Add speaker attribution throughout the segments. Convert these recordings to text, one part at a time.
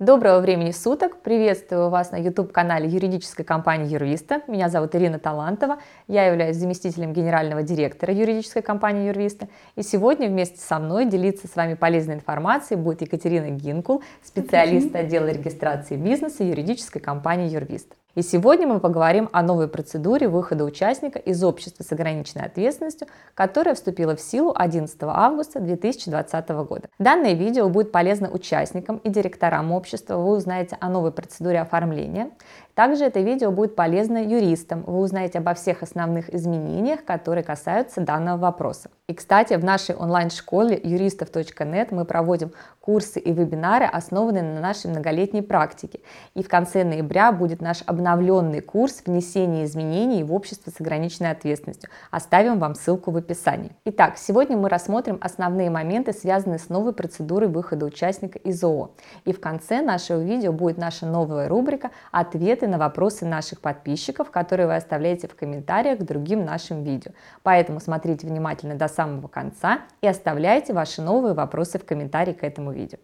Speaker 1: Доброго времени суток! Приветствую вас на YouTube-канале юридической компании Юриста. Меня зовут Ирина Талантова. Я являюсь заместителем генерального директора юридической компании Юриста. И сегодня вместе со мной делиться с вами полезной информацией будет Екатерина Гинкул, специалист отдела регистрации бизнеса юридической компании Юрвист. И сегодня мы поговорим о новой процедуре выхода участника из общества с ограниченной ответственностью, которая вступила в силу 11 августа 2020 года. Данное видео будет полезно участникам и директорам общества. Вы узнаете о новой процедуре оформления. Также это видео будет полезно юристам. Вы узнаете обо всех основных изменениях, которые касаются данного вопроса. И, кстати, в нашей онлайн-школе юристов.нет мы проводим курсы и вебинары, основанные на нашей многолетней практике. И в конце ноября будет наш обновленный курс внесения изменений в общество с ограниченной ответственностью. Оставим вам ссылку в описании. Итак, сегодня мы рассмотрим основные моменты, связанные с новой процедурой выхода участника из ООО. И в конце нашего видео будет наша новая рубрика «Ответы на вопросы наших подписчиков, которые вы оставляете в комментариях к другим нашим видео. Поэтому смотрите внимательно до самого конца и оставляйте ваши новые вопросы в комментарии к этому видео.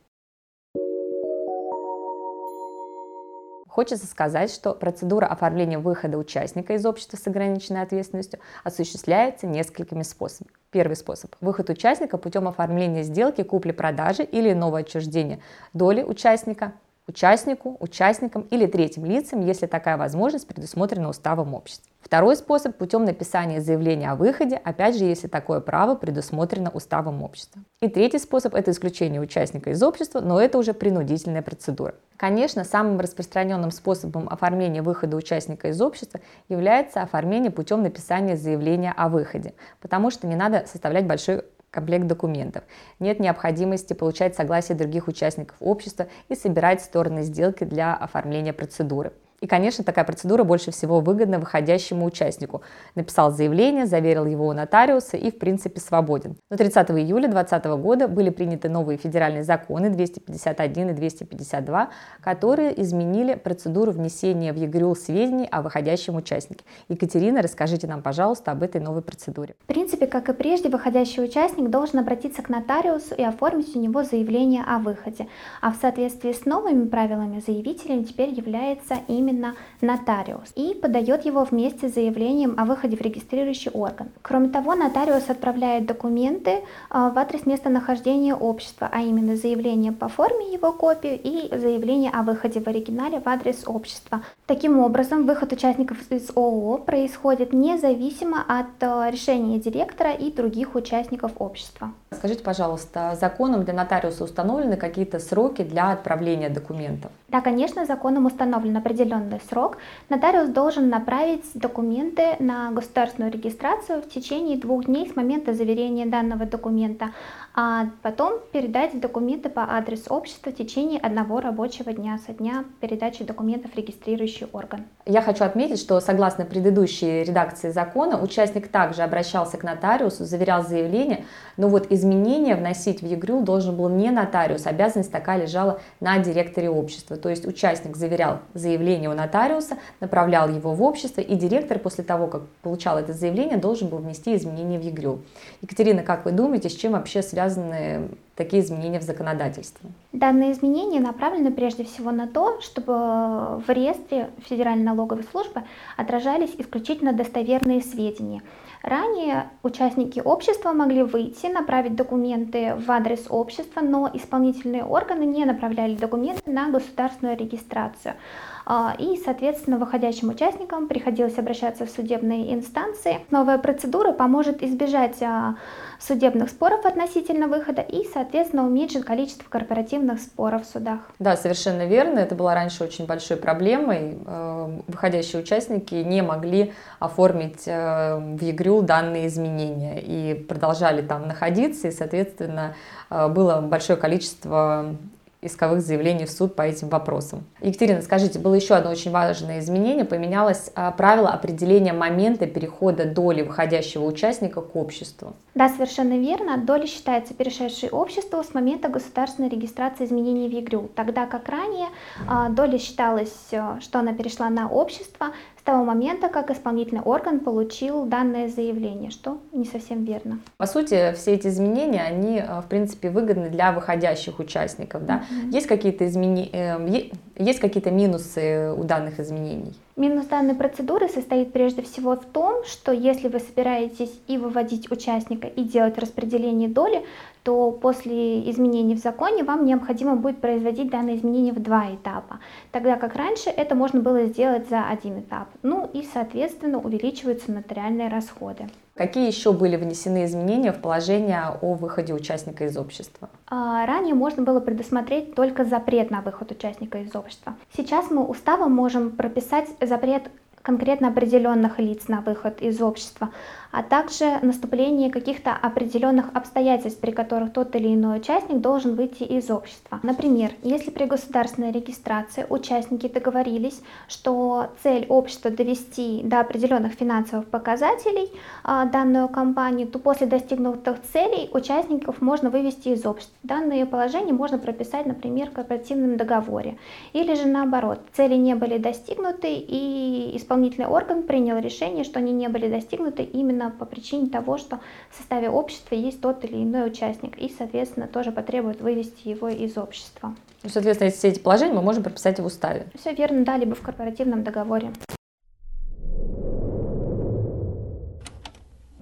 Speaker 1: Хочется сказать, что процедура оформления выхода участника из общества с ограниченной ответственностью осуществляется несколькими способами. Первый способ – выход участника путем оформления сделки купли-продажи или нового отчуждения доли участника участнику, участникам или третьим лицам, если такая возможность предусмотрена уставом общества. Второй способ – путем написания заявления о выходе, опять же, если такое право предусмотрено уставом общества. И третий способ – это исключение участника из общества, но это уже принудительная процедура. Конечно, самым распространенным способом оформления выхода участника из общества является оформление путем написания заявления о выходе, потому что не надо составлять большой комплект документов. Нет необходимости получать согласие других участников общества и собирать стороны сделки для оформления процедуры. И, конечно, такая процедура больше всего выгодна выходящему участнику. Написал заявление, заверил его у нотариуса и, в принципе, свободен. Но 30 июля 2020 года были приняты новые федеральные законы 251 и 252, которые изменили процедуру внесения в ЕГРЮЛ сведений о выходящем участнике. Екатерина, расскажите нам, пожалуйста, об этой новой процедуре.
Speaker 2: В принципе, как и прежде, выходящий участник должен обратиться к нотариусу и оформить у него заявление о выходе. А в соответствии с новыми правилами заявителем теперь является именно именно нотариус и подает его вместе с заявлением о выходе в регистрирующий орган. Кроме того, нотариус отправляет документы а, в адрес местонахождения общества, а именно заявление по форме его копию и заявление о выходе в оригинале в адрес общества. Таким образом, выход участников из ООО происходит независимо от а, решения директора и других участников общества.
Speaker 1: Скажите, пожалуйста, законом для нотариуса установлены какие-то сроки для отправления документов?
Speaker 2: Да, конечно, законом установлен определенный срок. Нотариус должен направить документы на государственную регистрацию в течение двух дней с момента заверения данного документа, а потом передать документы по адресу общества в течение одного рабочего дня со дня передачи документов в регистрирующий орган.
Speaker 1: Я хочу отметить, что согласно предыдущей редакции закона, участник также обращался к нотариусу, заверял заявление, но вот изменения вносить в ЕГРЮ должен был не нотариус, обязанность такая лежала на директоре общества. То есть участник заверял заявление у нотариуса, направлял его в общество, и директор после того, как получал это заявление, должен был внести изменения в ЕГРЮ. Екатерина, как вы думаете, с чем вообще связаны такие изменения в законодательстве?
Speaker 2: Данные изменения направлены прежде всего на то, чтобы в реестре Федеральной налоговой службы отражались исключительно достоверные сведения. Ранее участники общества могли выйти, направить документы в адрес общества, но исполнительные органы не направляли документы на государственную регистрацию. А, и, соответственно, выходящим участникам приходилось обращаться в судебные инстанции. Новая процедура поможет избежать а, судебных споров относительно выхода и, соответственно, уменьшит количество корпоративных споров в судах.
Speaker 1: Да, совершенно верно. Это было раньше очень большой проблемой. Э, выходящие участники не могли оформить э, в ЕГРЮ данные изменения и продолжали там находиться, и, соответственно, э, было большое количество исковых заявлений в суд по этим вопросам. Екатерина, скажите, было еще одно очень важное изменение, поменялось а, правило определения момента перехода доли выходящего участника к обществу.
Speaker 2: Да, совершенно верно. Доля считается перешедшей обществу с момента государственной регистрации изменений в ЕГРЮ, тогда как ранее а, доля считалась, э, что она перешла на общество того момента, как исполнительный орган получил данное заявление, что не совсем верно.
Speaker 1: По сути, все эти изменения, они, э, в принципе, выгодны для выходящих участников. Да? Mm-hmm. Есть какие-то измени... Э, есть какие-то минусы у данных изменений?
Speaker 2: Минус данной процедуры состоит прежде всего в том, что если вы собираетесь и выводить участника, и делать распределение доли, то после изменений в законе вам необходимо будет производить данные изменения в два этапа, тогда как раньше это можно было сделать за один этап. Ну и, соответственно, увеличиваются нотариальные расходы.
Speaker 1: Какие еще были внесены изменения в положение о выходе участника из общества?
Speaker 2: А, ранее можно было предусмотреть только запрет на выход участника из общества. Сейчас мы уставом можем прописать запрет конкретно определенных лиц на выход из общества, а также наступление каких-то определенных обстоятельств, при которых тот или иной участник должен выйти из общества. Например, если при государственной регистрации участники договорились, что цель общества довести до определенных финансовых показателей а, данную компанию, то после достигнутых целей участников можно вывести из общества. Данные положения можно прописать, например, в корпоративном договоре. Или же наоборот, цели не были достигнуты и исполнительный орган принял решение, что они не были достигнуты именно именно по причине того, что в составе общества есть тот или иной участник, и, соответственно, тоже потребует вывести его из общества.
Speaker 1: Ну, соответственно, все эти положения мы можем прописать в уставе.
Speaker 2: Все верно, да, либо в корпоративном договоре.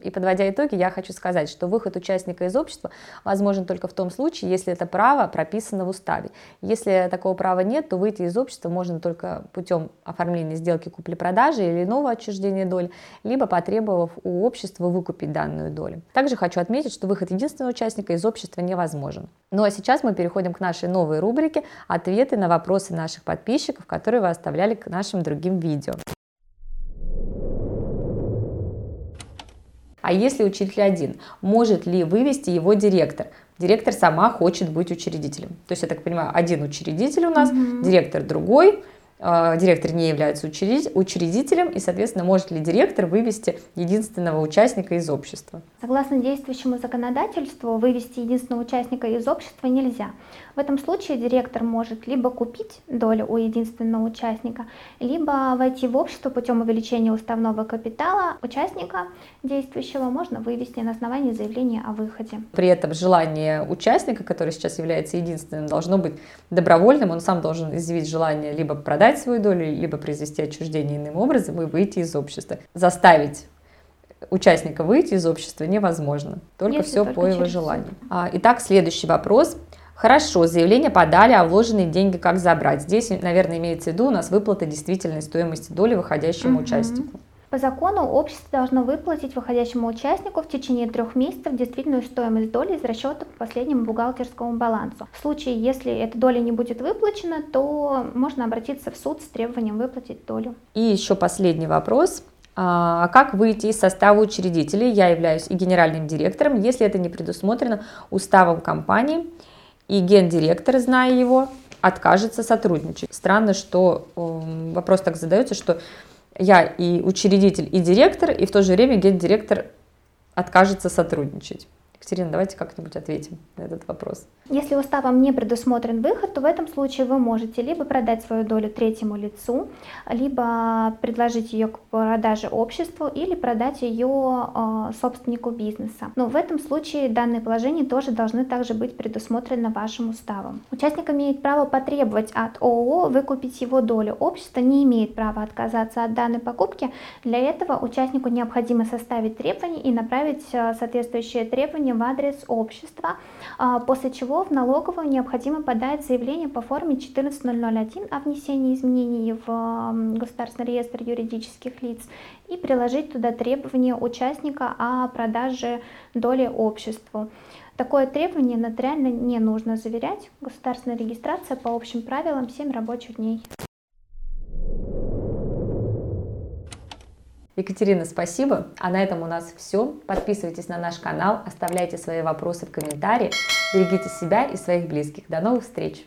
Speaker 1: И подводя итоги, я хочу сказать, что выход участника из общества возможен только в том случае, если это право прописано в уставе. Если такого права нет, то выйти из общества можно только путем оформления сделки купли-продажи или иного отчуждения доли, либо потребовав у общества выкупить данную долю. Также хочу отметить, что выход единственного участника из общества невозможен. Ну а сейчас мы переходим к нашей новой рубрике «Ответы на вопросы наших подписчиков», которые вы оставляли к нашим другим видео. А если учитель один, может ли вывести его директор? Директор сама хочет быть учредителем. То есть, я так понимаю, один учредитель у нас, угу. директор другой, а, директор не является учредителем, и, соответственно, может ли директор вывести единственного участника из общества?
Speaker 2: Согласно действующему законодательству, вывести единственного участника из общества нельзя. В этом случае директор может либо купить долю у единственного участника, либо войти в общество путем увеличения уставного капитала участника действующего можно вывести на основании заявления о выходе.
Speaker 1: При этом желание участника, который сейчас является единственным, должно быть добровольным. Он сам должен изъявить желание либо продать свою долю, либо произвести отчуждение иным образом и выйти из общества. Заставить участника выйти из общества невозможно. Только Если все только по его желанию. А, итак, следующий вопрос. Хорошо, заявление подали, а вложенные деньги как забрать? Здесь, наверное, имеется в виду у нас выплата действительной стоимости доли выходящему угу. участнику.
Speaker 2: По закону общество должно выплатить выходящему участнику в течение трех месяцев действительную стоимость доли из расчета по последнему бухгалтерскому балансу. В случае, если эта доля не будет выплачена, то можно обратиться в суд с требованием выплатить долю.
Speaker 1: И еще последний вопрос. А как выйти из состава учредителей? Я являюсь и генеральным директором, если это не предусмотрено уставом компании, и гендиректор, зная его, откажется сотрудничать. Странно, что э, вопрос так задается, что я и учредитель, и директор, и в то же время гендиректор откажется сотрудничать. Екатерина, давайте как-нибудь ответим на этот вопрос.
Speaker 2: Если уставом не предусмотрен выход, то в этом случае вы можете либо продать свою долю третьему лицу, либо предложить ее к продаже обществу или продать ее э, собственнику бизнеса. Но в этом случае данные положения тоже должны также быть предусмотрены вашим уставом. Участник имеет право потребовать от ООО выкупить его долю. Общество не имеет права отказаться от данной покупки. Для этого участнику необходимо составить требования и направить э, соответствующие требования в адрес общества, а, после чего в налоговую необходимо подать заявление по форме 14001 о внесении изменений в Государственный реестр юридических лиц и приложить туда требования участника о продаже доли обществу. Такое требование нотариально не нужно заверять. Государственная регистрация по общим правилам 7 рабочих дней.
Speaker 1: Екатерина, спасибо. А на этом у нас все. Подписывайтесь на наш канал, оставляйте свои вопросы в комментариях. Берегите себя и своих близких. До новых встреч!